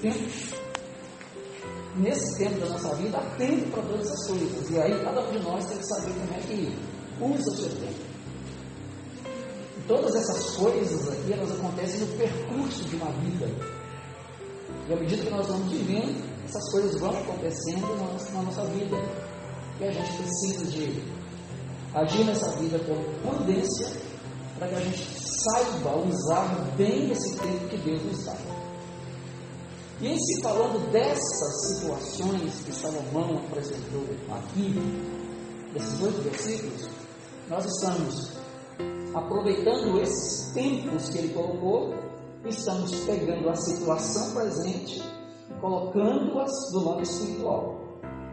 tempo. Nesse tempo da nossa vida, há tempo para todas as coisas. E aí, cada um de nós tem que saber como é que usa o seu tempo. E todas essas coisas aqui, elas acontecem no percurso de uma vida. E à medida que nós vamos vivendo, essas coisas vão acontecendo na nossa, na nossa vida. E a gente precisa de agir nessa vida com prudência para que a gente saiba usar bem esse tempo que Deus nos dá. E em se falando dessas situações que Salomão apresentou aqui, desses oito versículos, nós estamos aproveitando esses tempos que ele colocou, estamos pegando a situação presente colocando-as do lado espiritual.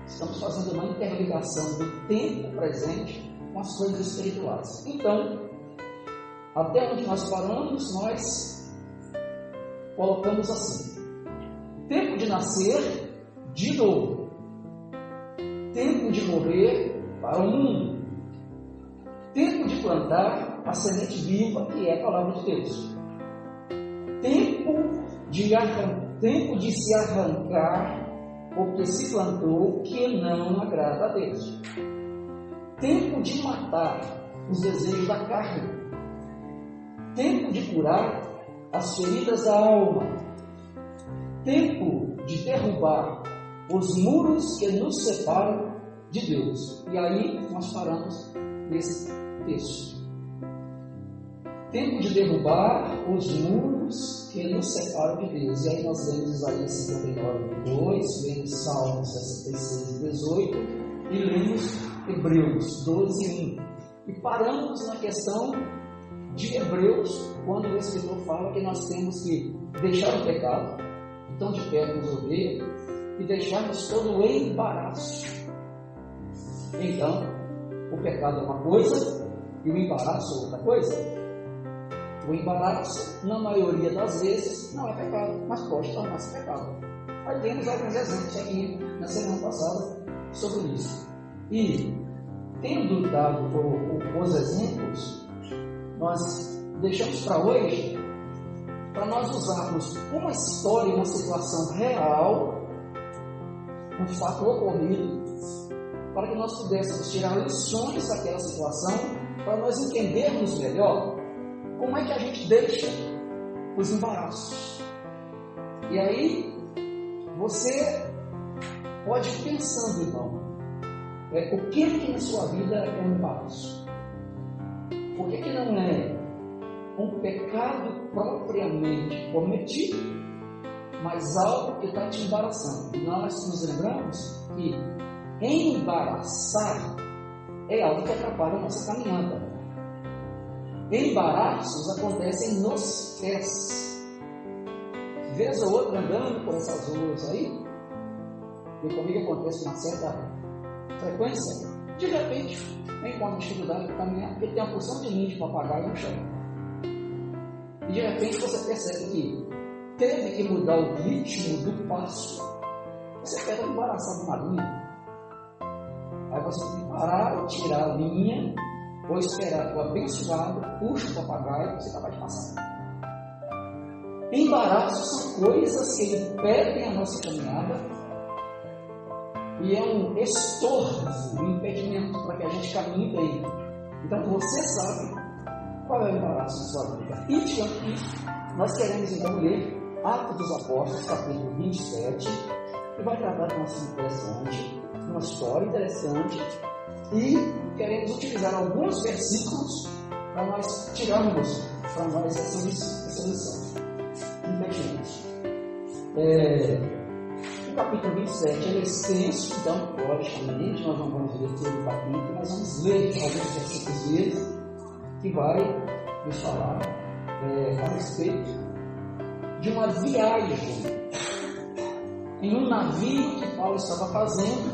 Estamos fazendo uma interligação do tempo presente com as coisas espirituais. Então, até onde nós paramos, nós colocamos assim: tempo de nascer, de novo, tempo de morrer para o mundo, tempo de plantar a semente viva que é a palavra de Deus, tempo de, tempo de se arrancar porque se plantou que não agrada a Deus, tempo de matar os desejos da carne. Tempo de curar as feridas da alma, tempo de derrubar os muros que nos separam de Deus. E aí nós paramos nesse texto. Tempo de derrubar os muros que nos separam de Deus. E aí nós lemos Isaías 59, 2, lemos Salmos 66, 18 e lemos Hebreus 12, 1. E paramos na questão de Hebreus, quando o escritor fala que nós temos que deixar o pecado, então de pé nos odeia, e deixarmos todo o embaraço. Então, o pecado é uma coisa e o embaraço é outra coisa. O embaraço, na maioria das vezes, não é pecado, mas pode tornar-se pecado. Aí temos alguns exemplos aqui na semana passada sobre isso. E, tendo dado os exemplos, nós deixamos para hoje para nós usarmos uma história, uma situação real, um fato ocorrido, para que nós pudéssemos tirar lições daquela situação, para nós entendermos melhor como é que a gente deixa os embaraços. E aí, você pode ir pensando, irmão, é, o que, que na sua vida é um embaraço? Por que, que não é um pecado propriamente cometido, mas algo que está te embaraçando? Nós nos lembramos que embaraçar é algo que atrapalha a nossa caminhada. Embaraços acontecem nos pés. Vez ou outra andando por essas ruas aí, e comigo acontece uma certa frequência, de repente, com uma dificuldade para caminhar, porque tem uma porção de ninho de papagaio no chão. De repente você percebe que teve que mudar o ritmo do passo. Você pega embaraçado uma linha. Aí você tem que parar, tirar a linha, ou esperar o abençoado puxe o papagaio você acaba de passar. Embaraços são coisas que impedem a nossa caminhada e é um estorvo, um impedimento para que a gente caminhe bem. Então você sabe qual é o embaraço da sua vida. E diante disso, nós queremos então ler Atos dos Apóstolos, capítulo 27, que vai tratar de um assunto interessante, uma história interessante, e queremos utilizar alguns versículos para nós tirarmos para nós essa lição. Impedimentos. É, capítulo 27 é extenso, então, logicamente, nós não vamos ler todo o capítulo, mas vamos ler alguns versículos deles, que vai nos falar é, a respeito de uma viagem em um navio que Paulo estava fazendo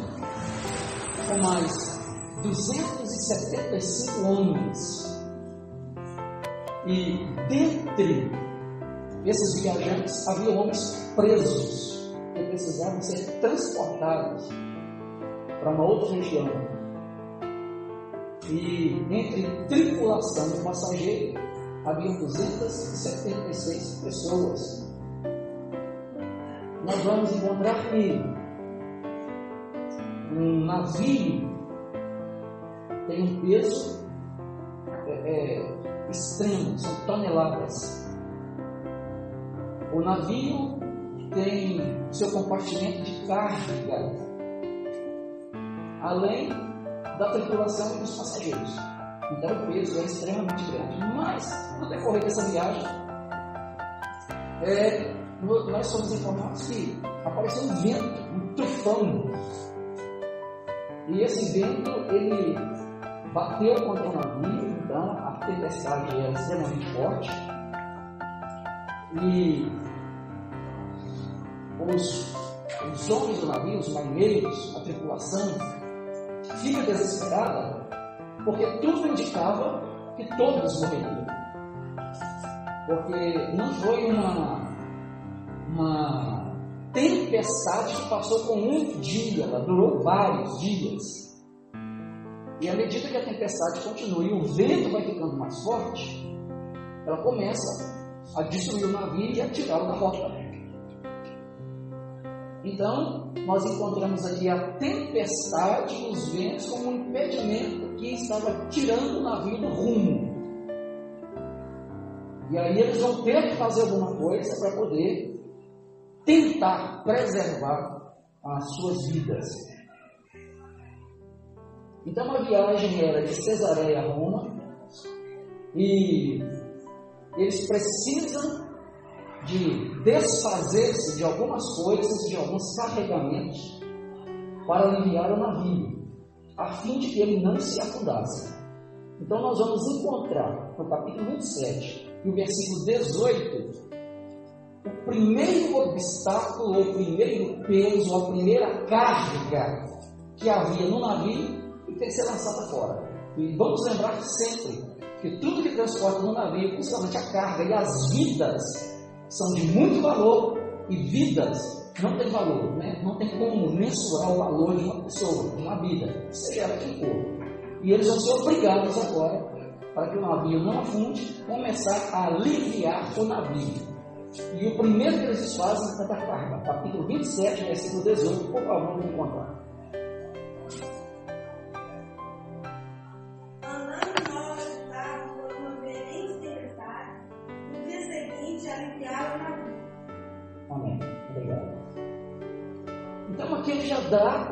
com mais 275 homens. E dentre esses viajantes havia homens presos que precisavam ser transportados para uma outra região. E entre tripulação e passageiro havia 276 pessoas. nós vamos encontrar que um navio tem um peso é, é, extremo, são toneladas. O navio tem seu compartimento de carga, além da tripulação e dos passageiros. Então o peso é extremamente grande. Mas, no decorrer dessa viagem, é, nós somos informados que apareceu um vento, um tufão. E esse vento, ele bateu contra o navio, então a tempestade era extremamente forte. E os, os homens do navio, os marinheiros, a tripulação, fica desesperada, porque tudo indicava que todos morreriam. Porque não foi uma, uma tempestade que passou com um dia, ela durou vários dias. E à medida que a tempestade continua e o vento vai ficando mais forte, ela começa a destruir o navio e a tirá-lo da rota. Então, nós encontramos aqui a tempestade os ventos como um impedimento que estava tirando o navio do rumo. E aí eles vão ter que fazer alguma coisa para poder tentar preservar as suas vidas. Então a viagem era de Cesareia a Roma e eles precisam de desfazer-se de algumas coisas, de alguns carregamentos, para aliviar o navio, a fim de que ele não se afundasse. Então nós vamos encontrar no capítulo 27 e o versículo 18 o primeiro obstáculo, o primeiro peso, a primeira carga que havia no navio e tem que ser lançada fora. E vamos lembrar sempre que tudo que transporta no navio, principalmente a carga e as vidas, são de muito valor e vidas não tem valor, né? não tem como mensurar o valor de uma pessoa, de uma vida, seja ela quem for. E eles vão ser obrigados agora, para que o navio não afunde, começar a aliviar o navio. E o primeiro que eles fazem é da carga, capítulo 27, versículo 18, por favor, vamos encontrar.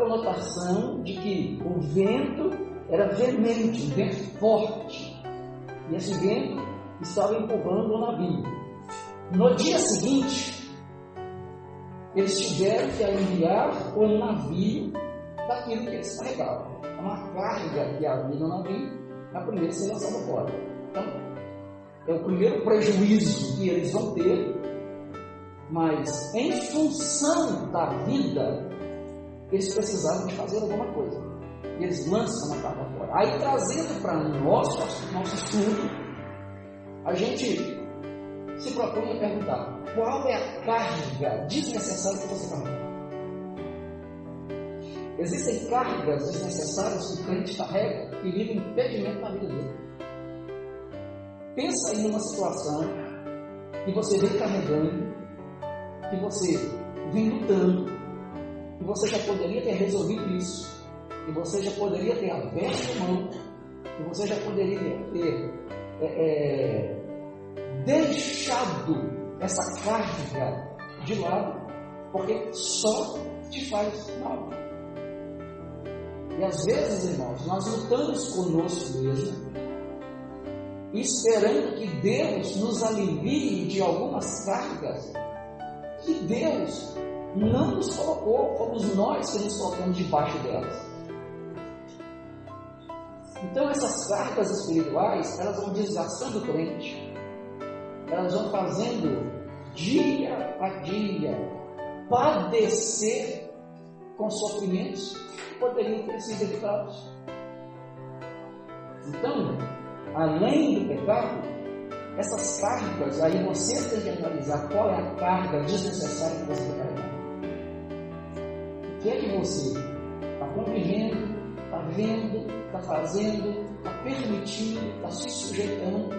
Conotação de que o vento era veemente, um vento forte. E esse vento estava empurrando o navio. No dia seguinte, eles tiveram que aliviar o navio daquilo que eles carregavam. Uma carga que havia no navio, na primeira lançada fora. Então, é o primeiro prejuízo que eles vão ter mas em função da vida, eles precisavam de fazer alguma coisa. E eles lançam a carga fora. Aí trazendo para nosso, nosso estudo, a gente se propõe a perguntar: qual é a carga desnecessária que você carrega? Existem cargas desnecessárias que o crente carrega e vive impedimento na vida dele. Pensa em uma situação que você vem carregando que você vem lutando, que você já poderia ter resolvido isso, que você já poderia ter aberto mão, que você já poderia ter é, é, deixado essa carga de lado, porque só te faz mal. E às vezes, irmãos, nós lutamos conosco mesmo, esperando que Deus nos alivie de algumas cargas que Deus não nos colocou, fomos nós que nos colocamos debaixo delas. Então essas cargas espirituais, elas vão desgastando o crente, elas vão fazendo dia a dia padecer com sofrimentos que poderiam ter sido evitados. Então, além do pecado, essas cargas, aí você tem que analisar qual é a carga desnecessária que você está carregando. O que é que você está convivendo, está vendo, está fazendo, está permitindo, está se sujeitando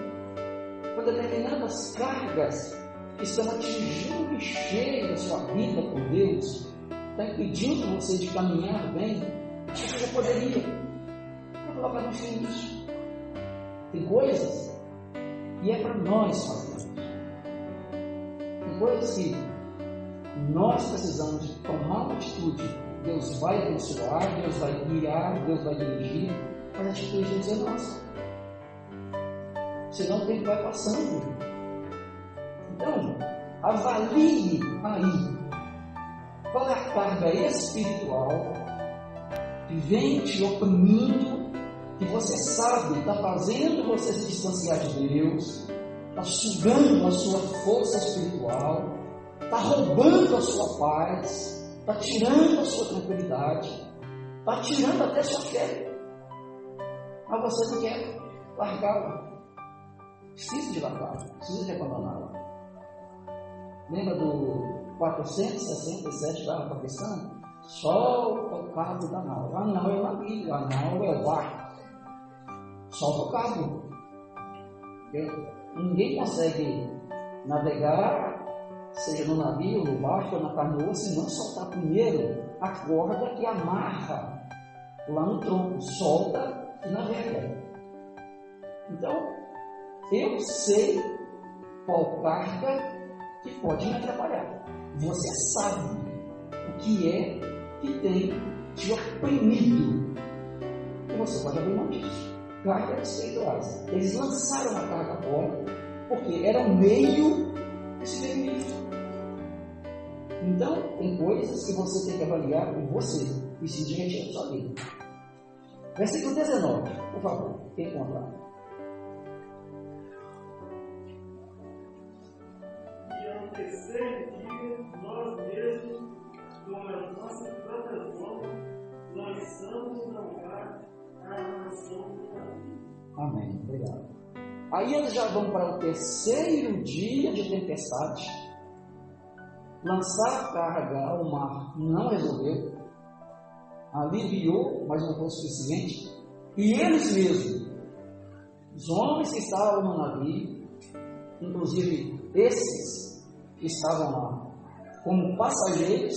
com determinadas cargas que estão atingindo o cheio da sua vida por Deus, está impedindo você de caminhar bem, você já poderia colocar no fim nisso. Tem coisas e é para nós fazermos. Tem coisas que nós precisamos tomar uma atitude. Deus vai abençoar, Deus vai guiar, Deus vai dirigir, mas a atitude tem que ser nossa. Senão o tempo vai passando. Então, avalie aí qual é a carga espiritual que vem te oprimindo, que você sabe está fazendo você se distanciar de Deus, está sugando a sua força espiritual, está roubando a sua paz, está tirando a sua tranquilidade, está tirando até a sua fé. Mas você não quer largá-la. Precisa de largá-la, precisa de abandoná-la. Lembra do 467 da Paquistão? Solta o cabo da nau. A nau é o navio, a nau é o barco. O cabo. Ninguém consegue navegar seja no navio, no barco na canoa, se não soltar primeiro a corda que amarra lá no tronco, solta e navega. Então, eu sei qual carga que pode me atrapalhar. Você sabe o que é que tem te oprimido. E você pode abrir mão disso. Carga espirituais. Eles lançaram a carga fora porque era o meio de se. Então, tem coisas que você tem que avaliar com você e se dirigir a sua vida. Versículo 19, por favor, quem encontrar. E ao terceiro dia, nós mesmos, com as nossas próprias mãos, lançamos no mar a nação do navio. Amém, obrigado. Aí eles já vão para o terceiro dia de tempestade Lançar carga ao mar não resolveu, aliviou, mas não foi suficiente. E eles mesmos, os homens que estavam no navio, inclusive esses que estavam lá como passageiros,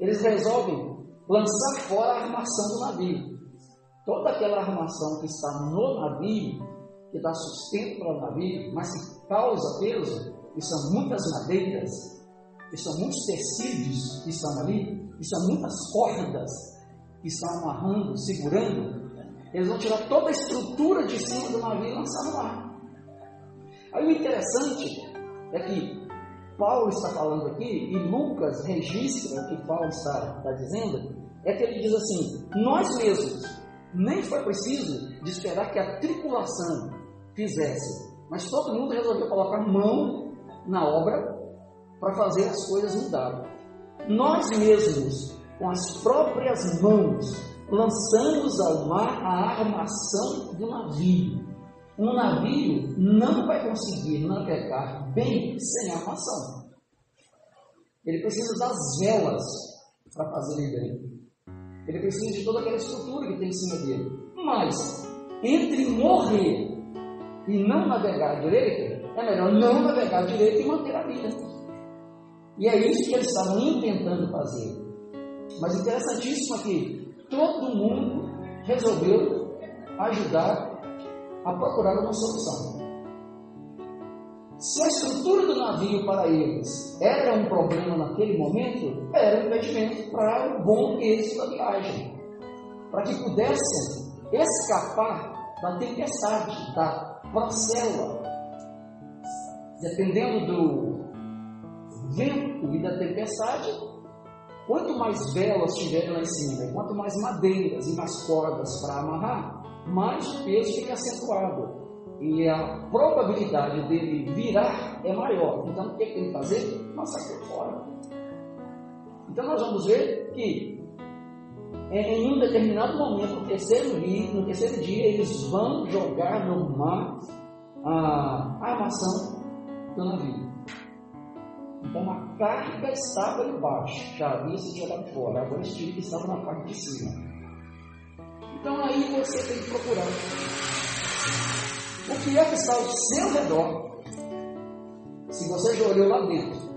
eles resolvem lançar fora a armação do navio. Toda aquela armação que está no navio, que dá sustento para o navio, mas que causa peso, que são muitas madeiras, que são muitos tecidos que estão ali, que são muitas cordas que estão amarrando, segurando, eles vão tirar toda a estrutura de cima do navio e lançar no mar. Aí o interessante é que Paulo está falando aqui, e Lucas registra o que Paulo está, está dizendo, é que ele diz assim: Nós mesmos, nem foi preciso de esperar que a tripulação fizesse, mas todo mundo resolveu colocar mão na obra para fazer as coisas mudarem. Nós mesmos, com as próprias mãos, lançamos ao mar a armação do navio. Um navio não vai conseguir navegar bem sem armação. Ele precisa das velas para fazer bem. Ele precisa de toda aquela estrutura que tem em cima dele. Mas, entre morrer e não navegar direito, é melhor não navegar direito e manter a vida. E é isso que eles estavam tentando fazer. Mas interessantíssimo aqui, todo mundo resolveu ajudar a procurar uma solução. Se a estrutura do navio para eles era um problema naquele momento, era um impedimento para o bom êxito da viagem, para que pudessem escapar da tempestade, da procela. Dependendo do vento e da tempestade, quanto mais velas tiverem lá em cima, quanto mais madeiras e mais cordas para amarrar, mais o peso fica acentuado. E a probabilidade dele virar é maior. Então, o que tem que fazer? Por fora. Então, nós vamos ver que em um determinado momento, no terceiro dia, no terceiro dia eles vão jogar no mar a armação do navio. Então a carga estava embaixo, já havia se jogado fora, agora o espírito estava na parte de cima. Então aí você tem que procurar o que é que está ao seu redor Se você já olhou lá dentro,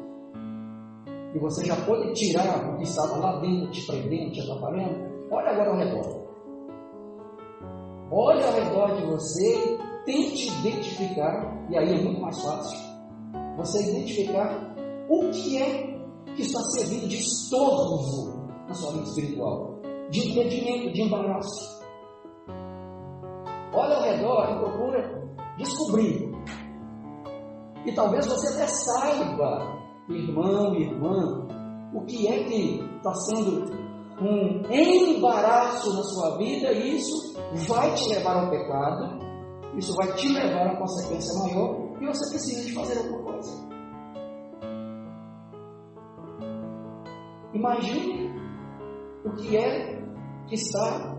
e você já pode tirar o que estava lá dentro, te prendendo, te atrapalhando, olha agora ao redor. Olhe ao redor de você, tente identificar, e aí é muito mais fácil, você identificar o que é que está servindo de estorvo na sua vida espiritual, de impedimento, de embaraço. Olha ao redor e procura descobrir. E talvez você até saiba, irmão e irmã, o que é que está sendo um embaraço na sua vida, e isso vai te levar ao pecado, isso vai te levar a uma consequência maior, e você precisa de fazer alguma coisa. Imagine o que é que está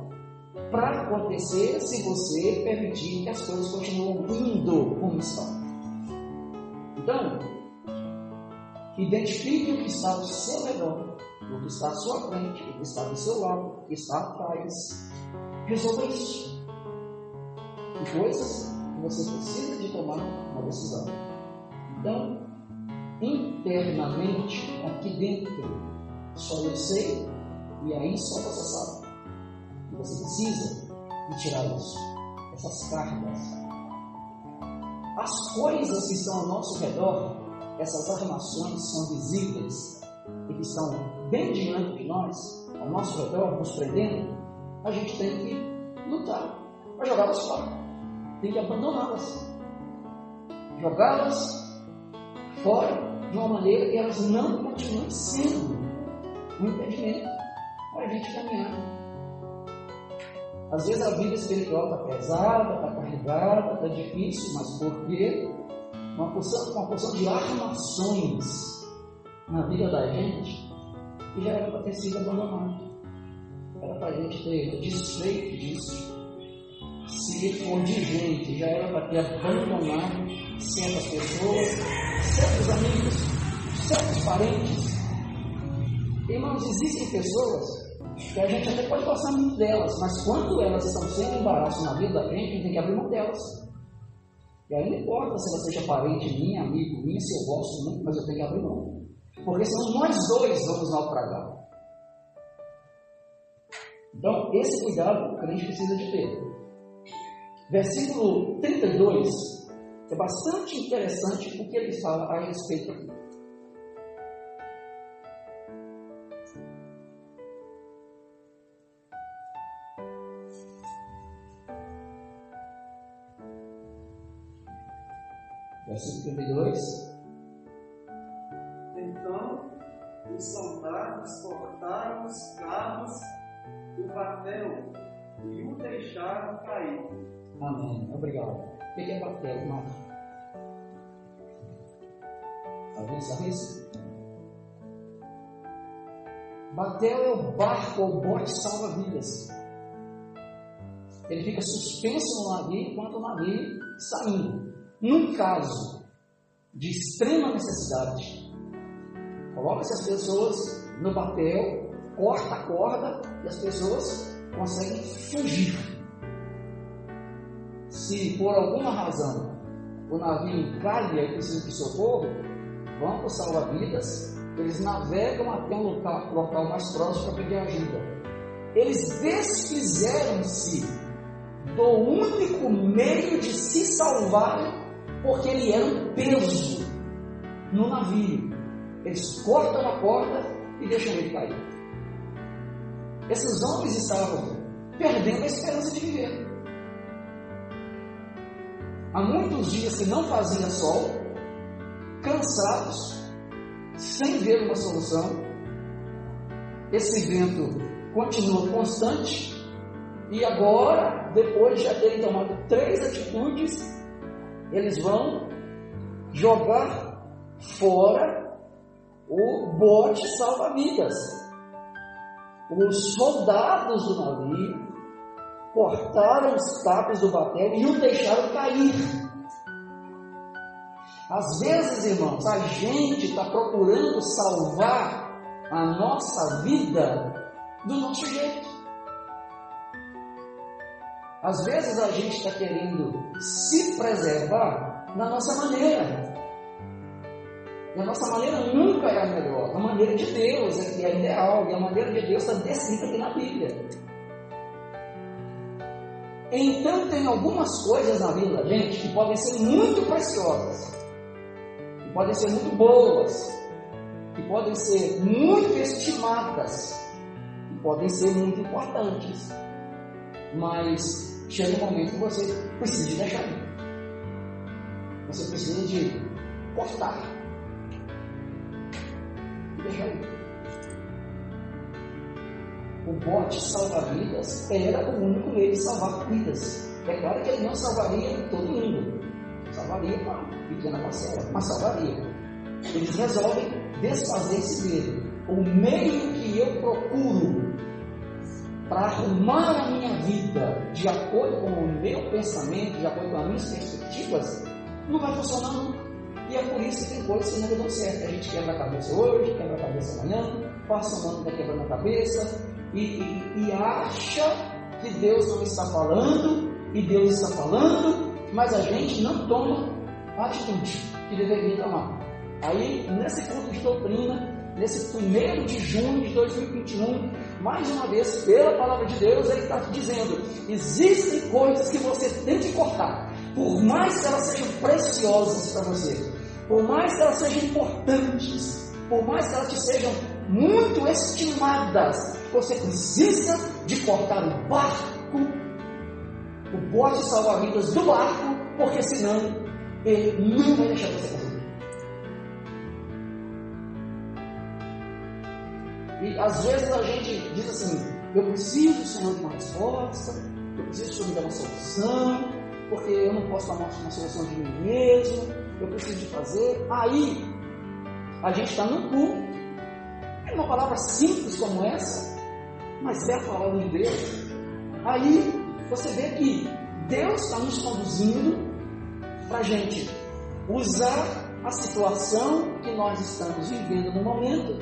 para acontecer se você permitir que as coisas continuem indo como estão. Então, identifique o que está ao seu redor, o que está à sua frente, o que está do seu lado, o que está atrás. Resolva isso. E coisas que você precisa de tomar uma decisão. Então, internamente, aqui dentro, só eu sei e aí só você sabe. E você precisa de tirar isso, essas cargas. As coisas que estão ao nosso redor, essas armações são visíveis e que estão bem diante de nós, ao nosso redor, nos prendendo, a gente tem que lutar para jogá-las fora. Tem que abandoná-las. Jogá-las fora de uma maneira que elas não continuem sendo um impedimento para a gente caminhar. Às vezes a vida espiritual está pesada, está carregada, está difícil, mas por quê? Uma porção, uma porção de armações na vida da gente que já era para ter sido abandonado. Era para a gente ter desfeito disso. Se for de gente, já era para ter abandonado certas pessoas, certos amigos, certos parentes, Irmãos, existem pessoas que a gente até pode gostar muito delas, mas quando elas estão sendo embaraço na vida da gente, a gente tem que abrir mão delas. E aí não importa se ela seja parente minha, amigo minha, se eu gosto muito, mas eu tenho que abrir mão. Porque senão nós dois vamos naufragar. Então, esse cuidado o crente precisa de ter. Versículo 32 é bastante interessante o que ele fala a respeito aqui. Versículo 32. Então, os soldados cortaram os cabos do papel e o deixaram cair. Amém. Obrigado. O que é batel, Márcio? Alguém sabe isso? Batel é o barco ou bote salva-vidas. Ele fica suspenso no navio enquanto o navio está indo. Num caso de extrema necessidade, coloca-se as pessoas no papel, corta a corda e as pessoas conseguem fugir. Se por alguma razão o navio encalha e precisa de socorro, vão para salva-vidas, eles navegam até um local, local mais próximo para pedir ajuda. Eles desfizeram-se do único meio de se salvar porque ele era um peso no navio. Eles cortam a corda e deixam ele cair. Esses homens estavam perdendo a esperança de viver. Há muitos dias que não fazia sol, cansados, sem ver uma solução. Esse vento continua constante e agora, depois de já terem tomado três atitudes, eles vão jogar fora o bote salva-vidas. Os soldados do navio cortaram os capos do batel e o deixaram cair. Às vezes, irmãos, a gente está procurando salvar a nossa vida do nosso jeito. Às vezes a gente está querendo se preservar na nossa maneira. E a nossa maneira nunca é a melhor. A maneira de Deus é que é ideal. E a maneira de Deus está descrita aqui na Bíblia. Então, tem algumas coisas na vida da gente que podem ser muito preciosas, que podem ser muito boas, que podem ser muito estimadas, que podem ser muito importantes. Mas chega um momento que você precisa de deixar ir. Você precisa de cortar. E deixar ir. O bote salva-vidas era o único meio de salvar vidas. É claro que ele não salvaria todo mundo. Salvaria uma pequena parcela, mas salvaria. Eles resolvem desfazer-se dele. O meio que eu procuro para arrumar a minha vida de acordo com o meu pensamento, de acordo com as minhas perspectivas, não vai funcionar nunca. E é por isso que tem coisas que não dão certo. A gente quebra a cabeça hoje, quebra a cabeça amanhã, passa um ano vai quebrando a cabeça e, e, e acha que Deus não está falando e Deus está falando, mas a gente não toma a atitude que deveria tomar. Aí, nesse curso de doutrina, nesse primeiro de junho de 2021, mais uma vez, pela palavra de Deus, ele está dizendo: existem coisas que você tem que cortar, por mais que elas sejam preciosas para você, por mais que elas sejam importantes, por mais que elas te sejam muito estimadas, você precisa de cortar o barco, o bote salva-vidas do barco, porque senão ele não vai deixar você fazer. E às vezes a gente diz assim: eu preciso, Senhor, de uma resposta, eu preciso, Senhor, me dar uma solução, porque eu não posso tomar uma solução de mim mesmo, eu preciso de fazer. Aí, a gente está no cu. É uma palavra simples como essa, mas é a palavra de Deus. Aí, você vê que Deus está nos conduzindo para a gente usar a situação que nós estamos vivendo no momento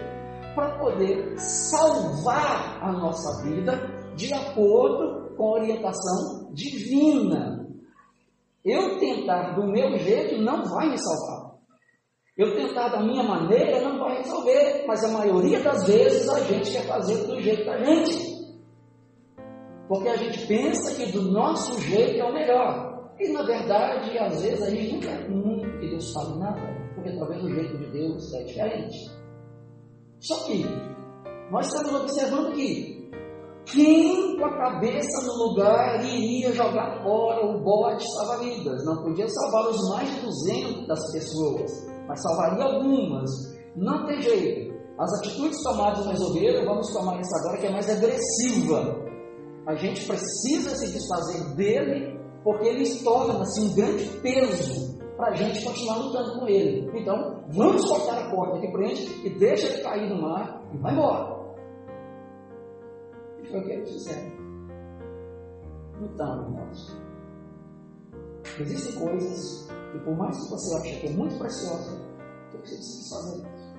para poder salvar a nossa vida de acordo com a orientação divina. Eu tentar do meu jeito não vai me salvar. Eu tentar da minha maneira não vai resolver, mas a maioria das vezes a gente quer fazer do jeito da gente. Porque a gente pensa que do nosso jeito é o melhor. E na verdade, às vezes a gente não quer muito que Deus fale nada, porque talvez o jeito de Deus é diferente. Só que nós estamos observando que quem com a cabeça no lugar iria jogar fora o bote salva-vidas? Não podia salvar os mais de 200 pessoas, mas salvaria algumas. Não tem jeito. As atitudes tomadas no resolveram, vamos tomar essa agora que é mais agressiva. A gente precisa se desfazer dele, porque ele torna-se um grande peso para a gente continuar lutando com ele. Então, vamos cortar a corda que prende e deixa ele cair no mar e vai embora. E foi o que eles fizeram. Então, irmãos, existem coisas que por mais que você ache que é muito preciosa, você precisa fazer isso.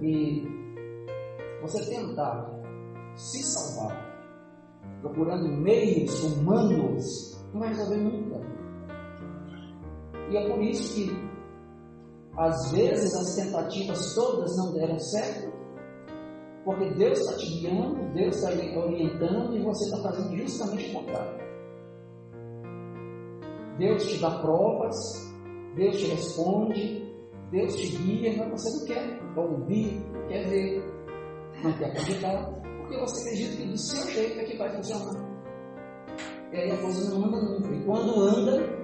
E você tentar se salvar procurando meios humanos não vai resolver nunca. E é por isso que, às vezes, as tentativas todas não deram certo, porque Deus está te guiando, Deus está orientando e você está fazendo justamente o contrário. Deus te dá provas, Deus te responde, Deus te guia, mas você não quer ouvir, não quer ver, não quer acreditar, porque você acredita que do seu jeito é que vai funcionar. E aí a coisa não anda nunca. E quando anda,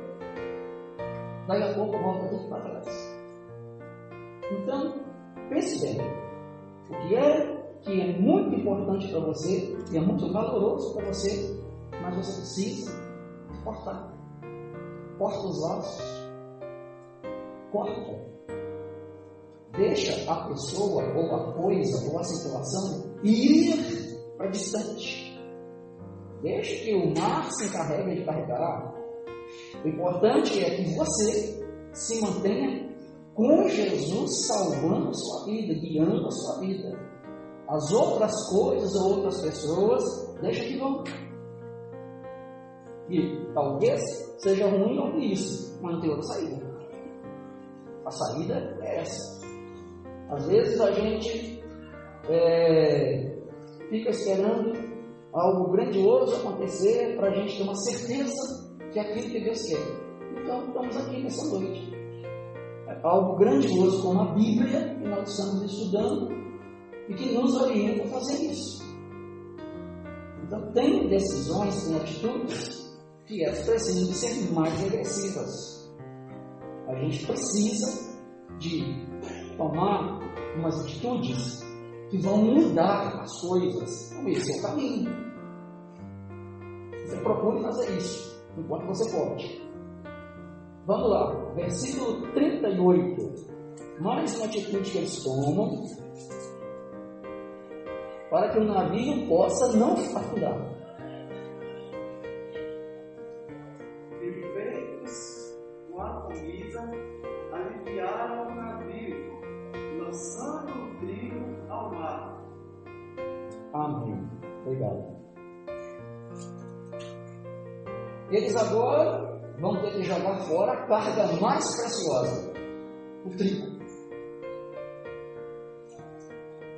Daí a pouco volta tudo para trás. Então, pense bem. O que é que é muito importante para você e é muito valoroso para você, mas você precisa cortar. Corta os laços. Corta. Deixa a pessoa, ou a coisa, ou a situação ir para distante. Deixa que o mar se encarregue de carregar o importante é que você se mantenha com Jesus salvando a sua vida, guiando a sua vida. As outras coisas ou outras pessoas, deixa que vão. E talvez seja ruim ouvir isso, mas não tem outra saída. A saída é essa. Às vezes a gente é, fica esperando algo grandioso acontecer para a gente ter uma certeza que é aquilo que Deus quer. Então, estamos aqui nessa noite. É algo grandioso como a Bíblia, que nós estamos estudando e que nos orienta a fazer isso. Então, tem decisões, tem atitudes que elas precisam ser mais agressivas. A gente precisa de tomar umas atitudes que vão mudar as coisas. Então, esse é o caminho. Você procure fazer isso enquanto você pode. Vamos lá, versículo 38. Mais uma atitude que eles tomam para que o navio possa não afundar. E feitos com a comida, aliviaram o navio, lançando o trigo ao mar. Amém. Obrigado. Eles agora vão ter que jogar fora a carga mais preciosa, o trigo.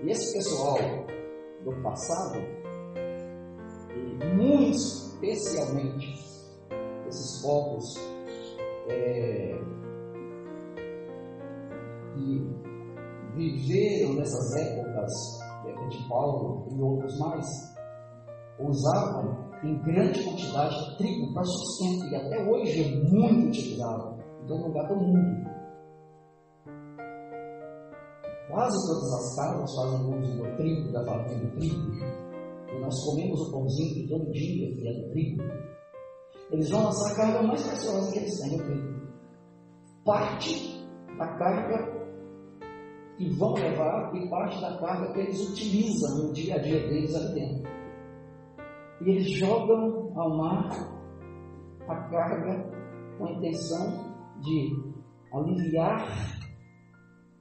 E esse pessoal do passado, e muito especialmente esses povos é, que viveram nessas épocas época de Paulo e outros mais, usavam em grande quantidade trigo para sustento e até hoje é muito utilizado em todo lugar do mundo. Quase todas as casas fazem uso do trigo, da farinha do trigo. E nós comemos o pãozinho de todo dia, que é do trigo. Eles vão lançar a carga mais preciosa que eles têm, o trigo. Parte da carga que vão levar e parte da carga que eles utilizam no dia a dia deles ali dentro. E eles jogam ao mar a carga com a intenção de aliviar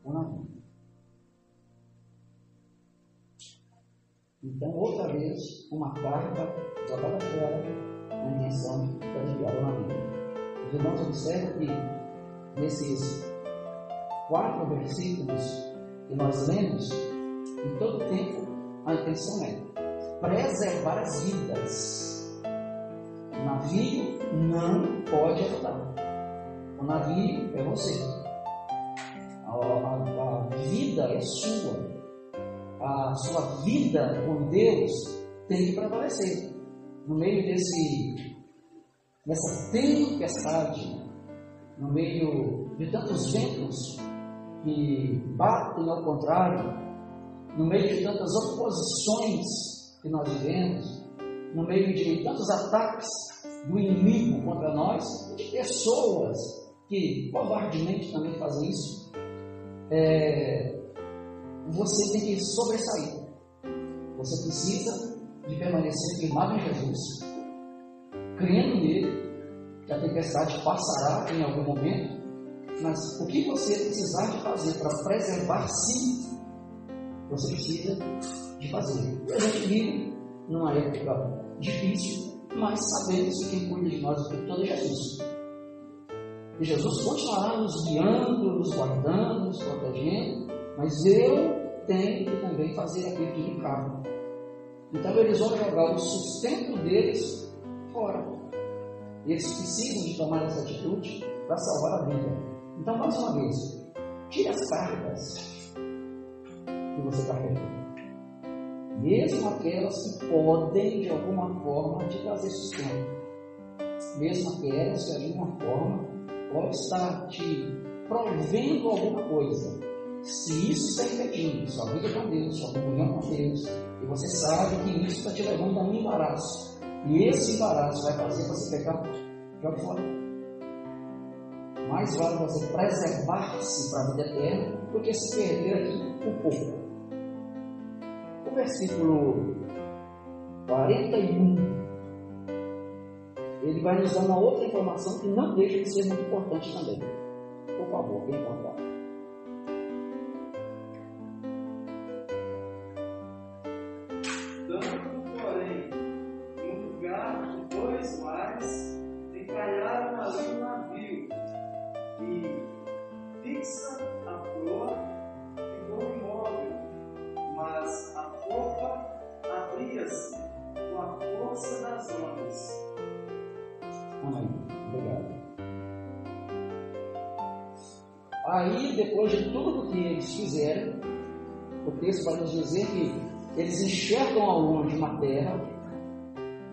o navio. Então, outra vez, uma carga jogada fora na intenção de aliviar o navio. Os irmãos observam que nesses quatro versículos que nós lemos, em todo tempo, a intenção é preservar as vidas. O navio não pode afundar. O navio é você. A, a, a vida é sua a sua vida com Deus tem que prevalecer. No meio desse, dessa tempestade, no meio de tantos ventos que batem ao contrário, no meio de tantas oposições que nós vivemos, no meio de tantos ataques do inimigo contra nós, de pessoas que covardemente também fazem isso, é, você tem que sobressair. Você precisa de permanecer firmado em Jesus, crendo nele, que a tempestade passará em algum momento, mas o que você precisar de fazer para preservar-se, você precisa de fazer. E a gente vive numa época difícil, mas sabemos que quem cuida de nós o tempo todo é Jesus. E Jesus continuará nos guiando, nos guardando, nos protegendo, mas eu tenho que também fazer aquilo que me cabe. Então eles vão jogar o sustento deles fora. Eles precisam de tomar essa atitude para salvar a vida. Então, mais uma vez, tire as cargas que você está carregando. Mesmo aquelas que podem, de alguma forma, te trazer sustento. Mesmo aquelas que, de alguma forma, podem estar te provendo alguma coisa se isso está impedindo sua vida com Deus, sua comunhão com Deus, e você sabe que isso está te levando a um embaraço, e esse embaraço vai fazer você pecar, joga fora. Mais vale você preservar-se para a vida eterna do que se perder aqui um pouco. O versículo 41 ele vai nos dar uma outra informação que não deixa de ser muito importante também. Por favor, quem encontrar. Texto vai nos dizer que eles enxergam ao longe uma terra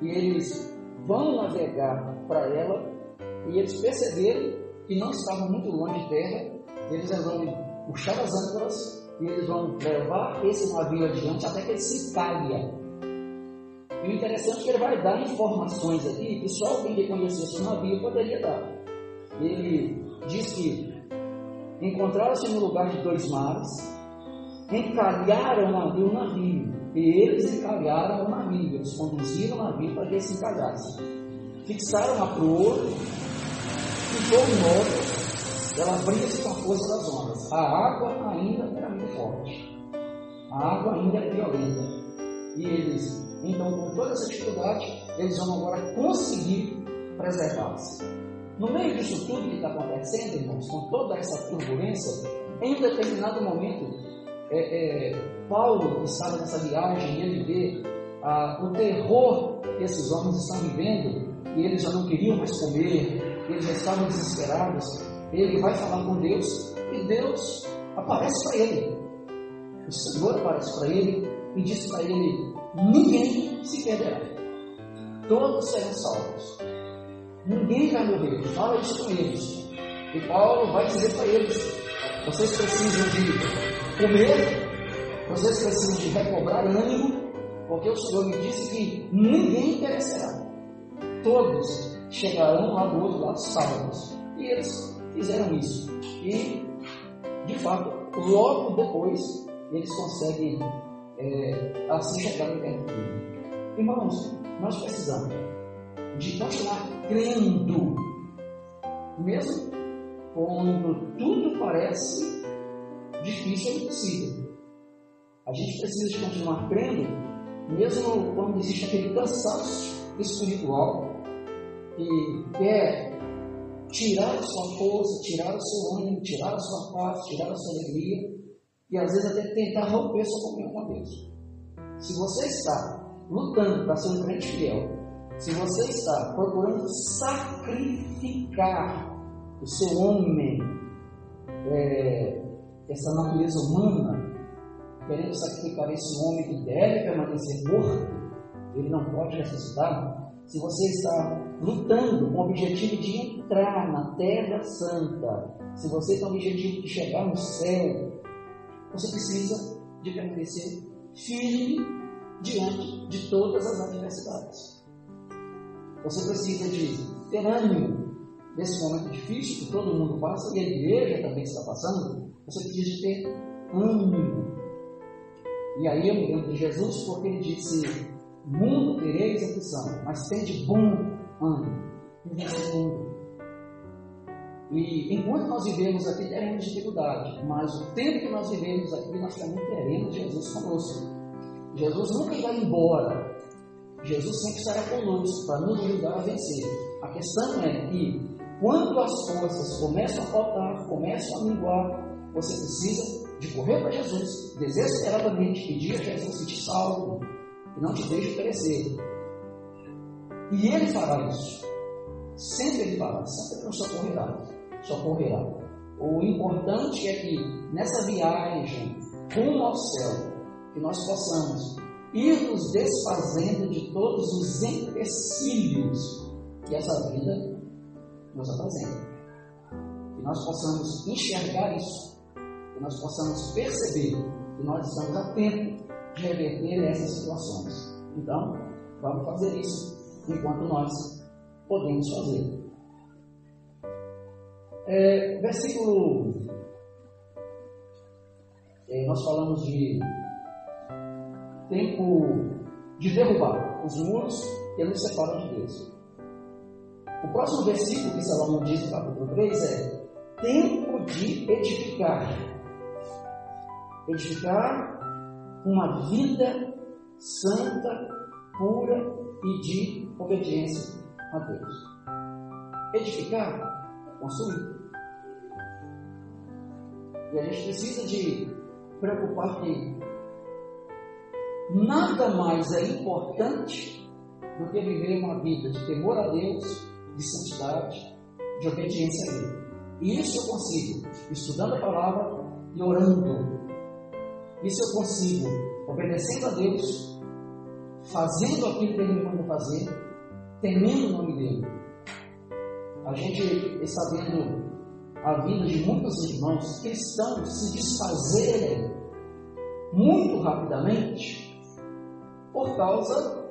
e eles vão navegar para ela e eles perceberam que não estavam muito longe de terra, eles resolvem puxar as âncoras e eles vão levar esse navio adiante até que ele se calha. E o interessante é que ele vai dar informações aqui que só alguém que conhecesse o navio poderia dar. Ele diz que encontraram-se no lugar de dois mares, encalharam navio, o navio, e eles encalharam o navio, eles conduziram o navio para que ele se encalhasse. Fixaram a proa, ficou imóvel, ela abria-se com a força das ondas. A água ainda era muito forte, a água ainda era violenta. E eles, então, com toda essa dificuldade, eles vão agora conseguir preservar-se. No meio disso tudo que está acontecendo, irmãos, com toda essa turbulência, em determinado momento, é, é, Paulo estava nessa viagem ele vê ah, o terror que esses homens estão vivendo e eles já não queriam mais comer, eles já estavam desesperados. Ele vai falar com Deus e Deus aparece para ele. O Senhor aparece para ele e diz para ele: ninguém se perderá, todos serão salvos. Ninguém vai morrer. Fala isso com eles. E Paulo vai dizer para eles: vocês precisam de comer, vocês precisam de recobrar ânimo, porque o Senhor me disse que ninguém perecerá. Todos chegarão lá do outro lado salvos. E eles fizeram isso. E, de fato, logo depois, eles conseguem é, assim chegar no tempo. Irmãos, nós precisamos de continuar crendo, mesmo quando tudo parece difícil ou impossível. A gente precisa de continuar crendo, mesmo quando existe aquele cansaço espiritual que quer tirar a sua força, tirar o seu ânimo, tirar a sua paz, tirar a sua alegria e às vezes até tentar romper sua comunhão com Deus. Se você está lutando para ser um crente fiel, se você está procurando sacrificar o seu homem, é, essa natureza humana, querendo sacrificar esse homem que deve permanecer morto, ele não pode ressuscitar. Se você está lutando com o objetivo de entrar na Terra Santa, se você tem o objetivo de chegar no céu, você precisa de permanecer firme diante de todas as adversidades. Você precisa de ter ânimo nesse momento difícil que todo mundo passa e a igreja também está passando. Você precisa ter ânimo. E aí eu me lembro de Jesus porque ele disse: Mundo tereis aflição, mas de bom ânimo. Nesse mundo. E enquanto nós vivemos aqui, teremos dificuldade, mas o tempo que nós vivemos aqui, nós também teremos Jesus conosco. Jesus nunca vai embora, Jesus sempre estará conosco para nos ajudar a vencer. A questão é que, quando as forças começam a faltar, começam a minguar, você precisa de correr para Jesus, desesperadamente, pedir a Jesus que te salve e não te deixe perecer. E Ele fará isso. Sempre Ele fará, sempre nos socorrerá. socorrerá. O importante é que nessa viagem rumo ao céu, que nós possamos ir nos desfazendo de todos os empecilhos que essa vida nos apresenta. Que nós possamos enxergar isso, que nós possamos perceber que nós estamos a tempo de reverter essas situações. Então, vamos fazer isso enquanto nós podemos fazer. É, versículo. É, nós falamos de tempo de derrubar os muros que nos separam de Deus. O próximo versículo que Salomão diz no capítulo 3 é tempo de edificar. Edificar uma vida santa, pura e de obediência a Deus. Edificar é construir. E a gente precisa de preocupar que Nada mais é importante do que viver uma vida de temor a Deus, de santidade, de obediência a Ele. E isso eu consigo estudando a palavra e orando. Isso eu consigo obedecendo a Deus, fazendo aquilo que Ele me manda fazer, temendo o nome dEle. A gente está vendo a vida de muitos irmãos cristãos se desfazerem muito rapidamente por causa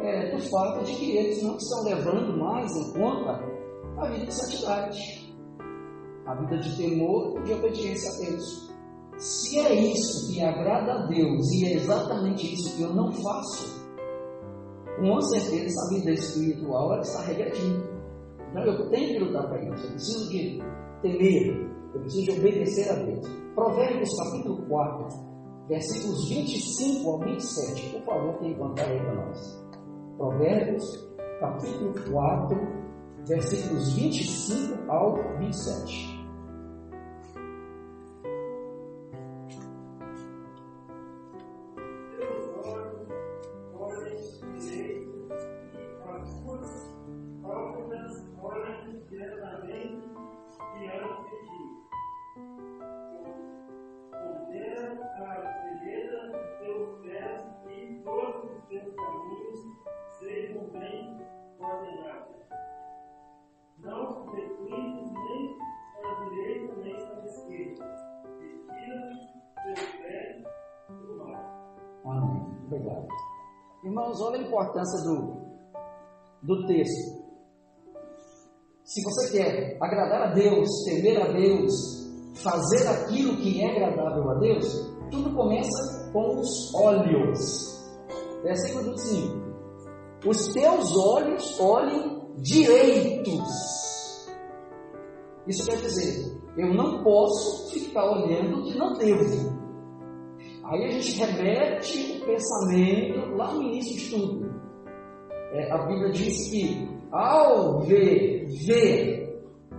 é, do fato de que eles não estão levando mais em conta a vida de santidade, a vida de temor e de obediência a Deus. Se é isso que agrada a Deus e é exatamente isso que eu não faço, com certeza a vida espiritual ela está regredindo. Então eu tenho que lutar para isso, eu preciso de temer, eu preciso de obedecer a Deus. Provérbios capítulo 4, versículos 25 ao 27. Por favor, quem encontrar aí para nós. Provérbios capítulo 4, versículos 25 ao 27. Irmãos, olha a importância do, do texto. Se você quer agradar a Deus, temer a Deus, fazer aquilo que é agradável a Deus, tudo começa com os olhos. Versículo 5. Os teus olhos olhem direitos. Isso quer dizer, eu não posso ficar olhando o que não devo. Aí a gente remete o pensamento lá no início de tudo. É, a Bíblia diz que ao ver, ver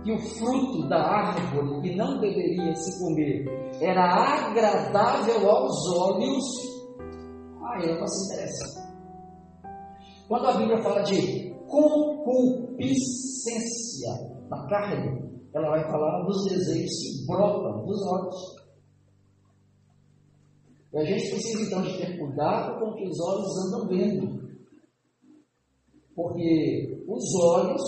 que o fruto da árvore que não deveria se comer era agradável aos olhos, aí ela se interessa. Quando a Bíblia fala de concupiscência da carne, ela vai falar dos desejos que brotam dos olhos. E a gente precisa então de ter cuidado com o que os olhos andam vendo. Porque os olhos,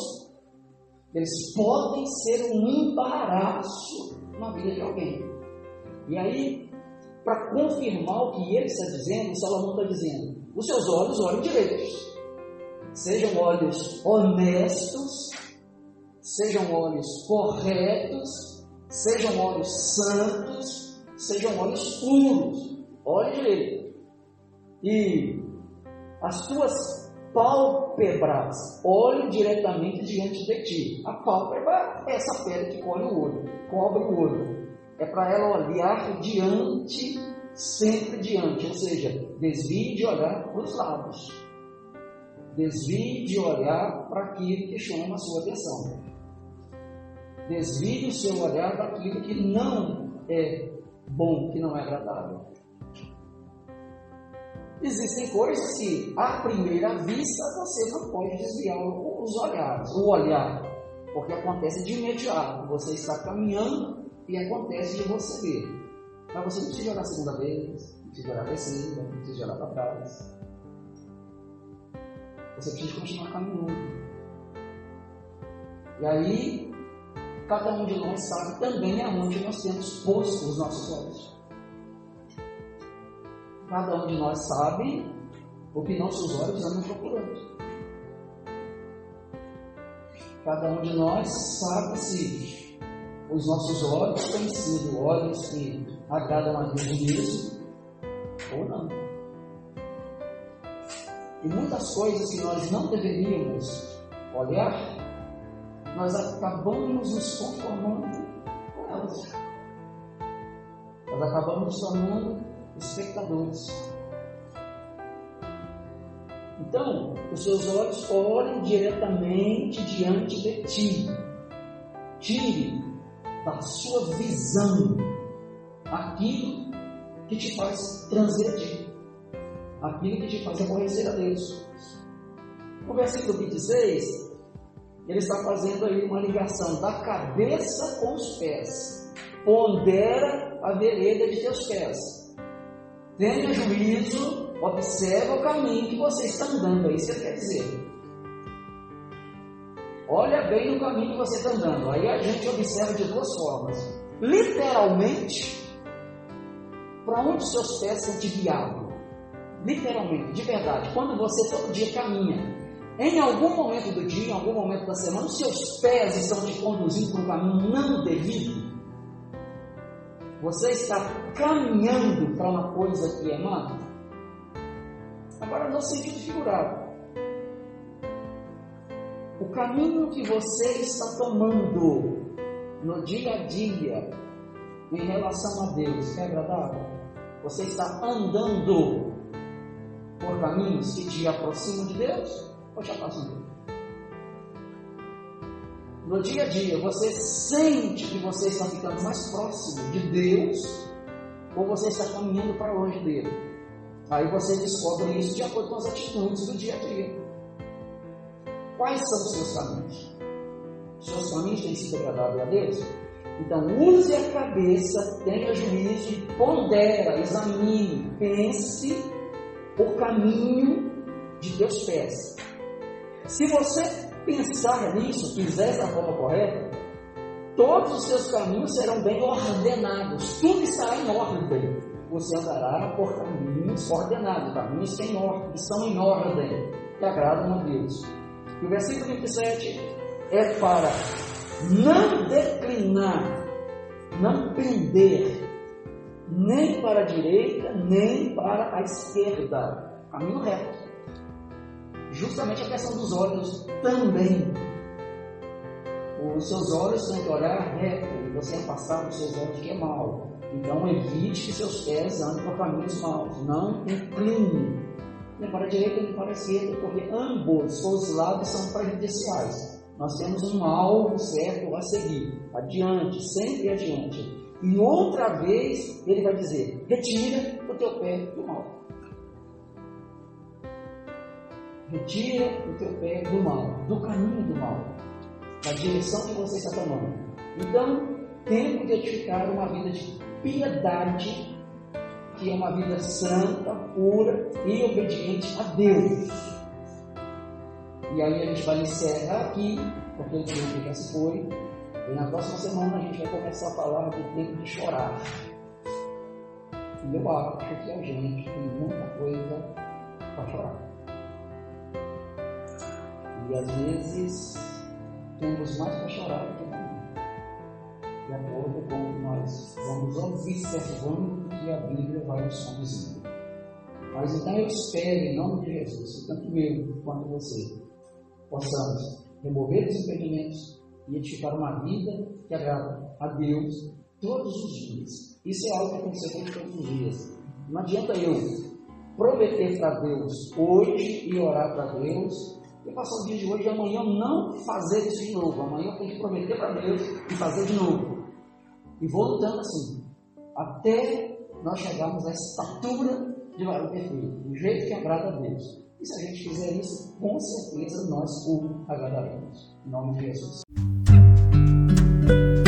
eles podem ser um embaraço na vida de alguém. E aí, para confirmar o que ele está dizendo, Salomão está dizendo: os seus olhos olhem direitos. Sejam olhos honestos, sejam olhos corretos, sejam olhos santos, sejam olhos puros. Olhe direito. E as tuas pálpebras olhem diretamente diante de ti. A pálpebra é essa pele que cobre o olho, cobre o olho. É para ela olhar diante, sempre diante, ou seja, desvie de olhar para os lados. Desvie de olhar para aquilo que chama a sua atenção. Desvie o seu olhar daquilo que não é bom, que não é agradável. Existem coisas que, à primeira vista, você não pode desviar os olhares, o olhar, porque acontece de imediato. Você está caminhando e acontece de você ver. Mas você não precisa olhar a segunda vez, não precisa olhar a terceira, não precisa olhar para trás. Você precisa continuar caminhando. E aí, cada um de nós sabe também aonde nós temos posto os nossos olhos. Cada um de nós sabe o que nossos olhos andam procurando. Cada um de nós sabe se os nossos olhos têm sido olhos que agradam a Deus mesmo ou não. E muitas coisas que nós não deveríamos olhar, nós acabamos nos conformando com elas. Nós acabamos nos tornando espectadores. Então, os seus olhos olhem diretamente diante de ti. Tire da sua visão aquilo que te faz transgredir, aquilo que te faz aborrecer a Deus. No versículo 26, ele está fazendo aí uma ligação da cabeça com os pés. Pondera a vereda de teus pés. Tenha juízo, observa o caminho que você está andando. É isso que ele quer dizer. Olha bem no caminho que você está andando. Aí a gente observa de duas formas. Literalmente, para onde seus pés são te guiados? Literalmente, de verdade. Quando você todo dia caminha, em algum momento do dia, em algum momento da semana, os seus pés estão te conduzindo para um caminho não devido. Você está caminhando para uma coisa que é má. Agora, no sentido figurado. O caminho que você está tomando no dia a dia em relação a Deus é agradável? Você está andando por caminhos que te aproximam de Deus? ou te afastam No dia a dia, você sente que você está ficando mais próximo de Deus ou você está caminhando para longe dele? Aí você descobre isso de acordo com as atitudes do dia a dia. Quais são os seus caminhos? Os seus caminhos têm sido agradáveis a Deus? Então, use a cabeça, tenha juízo pondera, examine, pense o caminho de teus pés. Se você pensar nisso, fizer da forma correta, todos os seus caminhos serão bem ordenados, tudo estará em ordem. Você andará por caminhos ordenados, caminhos que, ordem, que estão em ordem, que agradam a Deus. E o versículo 27 é para não declinar, não pender, nem para a direita, nem para a esquerda, caminho reto justamente a questão dos olhos também. Os seus olhos têm que olhar reto, e você afastar dos seus olhos que é mal. Então evite que seus pés andem por caminhos maus. Não incline, nem para a direita nem para a esquerda, porque ambos os lados são prejudiciais. Nós temos um alvo certo a seguir, adiante, sempre adiante. E outra vez ele vai dizer: retira o teu pé do mal. Retira o teu pé do mal, do caminho do mal, da direção que você está tomando. Então, tempo de edificar uma vida de piedade, que é uma vida santa, pura e obediente a Deus. E aí a gente vai encerrar aqui, porque o tempo já se foi. E na próxima semana a gente vai começar a falar do tempo de chorar. E eu acho que a gente tem muita coisa para chorar. E às vezes temos mais para chorar do que não. De acordo com o que nós vamos observando que a Bíblia vai nos conduzindo. Mas então eu espero, em nome de Jesus, tanto eu quanto você, possamos remover os impedimentos e edificar uma vida que agrada a Deus todos os dias. Isso é algo que feito todos os dias. Não adianta eu prometer para Deus hoje e orar para Deus eu passar o dia de hoje e amanhã não fazer isso de novo. Amanhã eu tenho que prometer para Deus e fazer de novo. E vou lutando assim, até nós chegarmos à estatura de varão perfeito, do jeito que agrada a Deus. E se a gente fizer isso, com certeza nós o agradaremos. Em nome de Jesus. thank you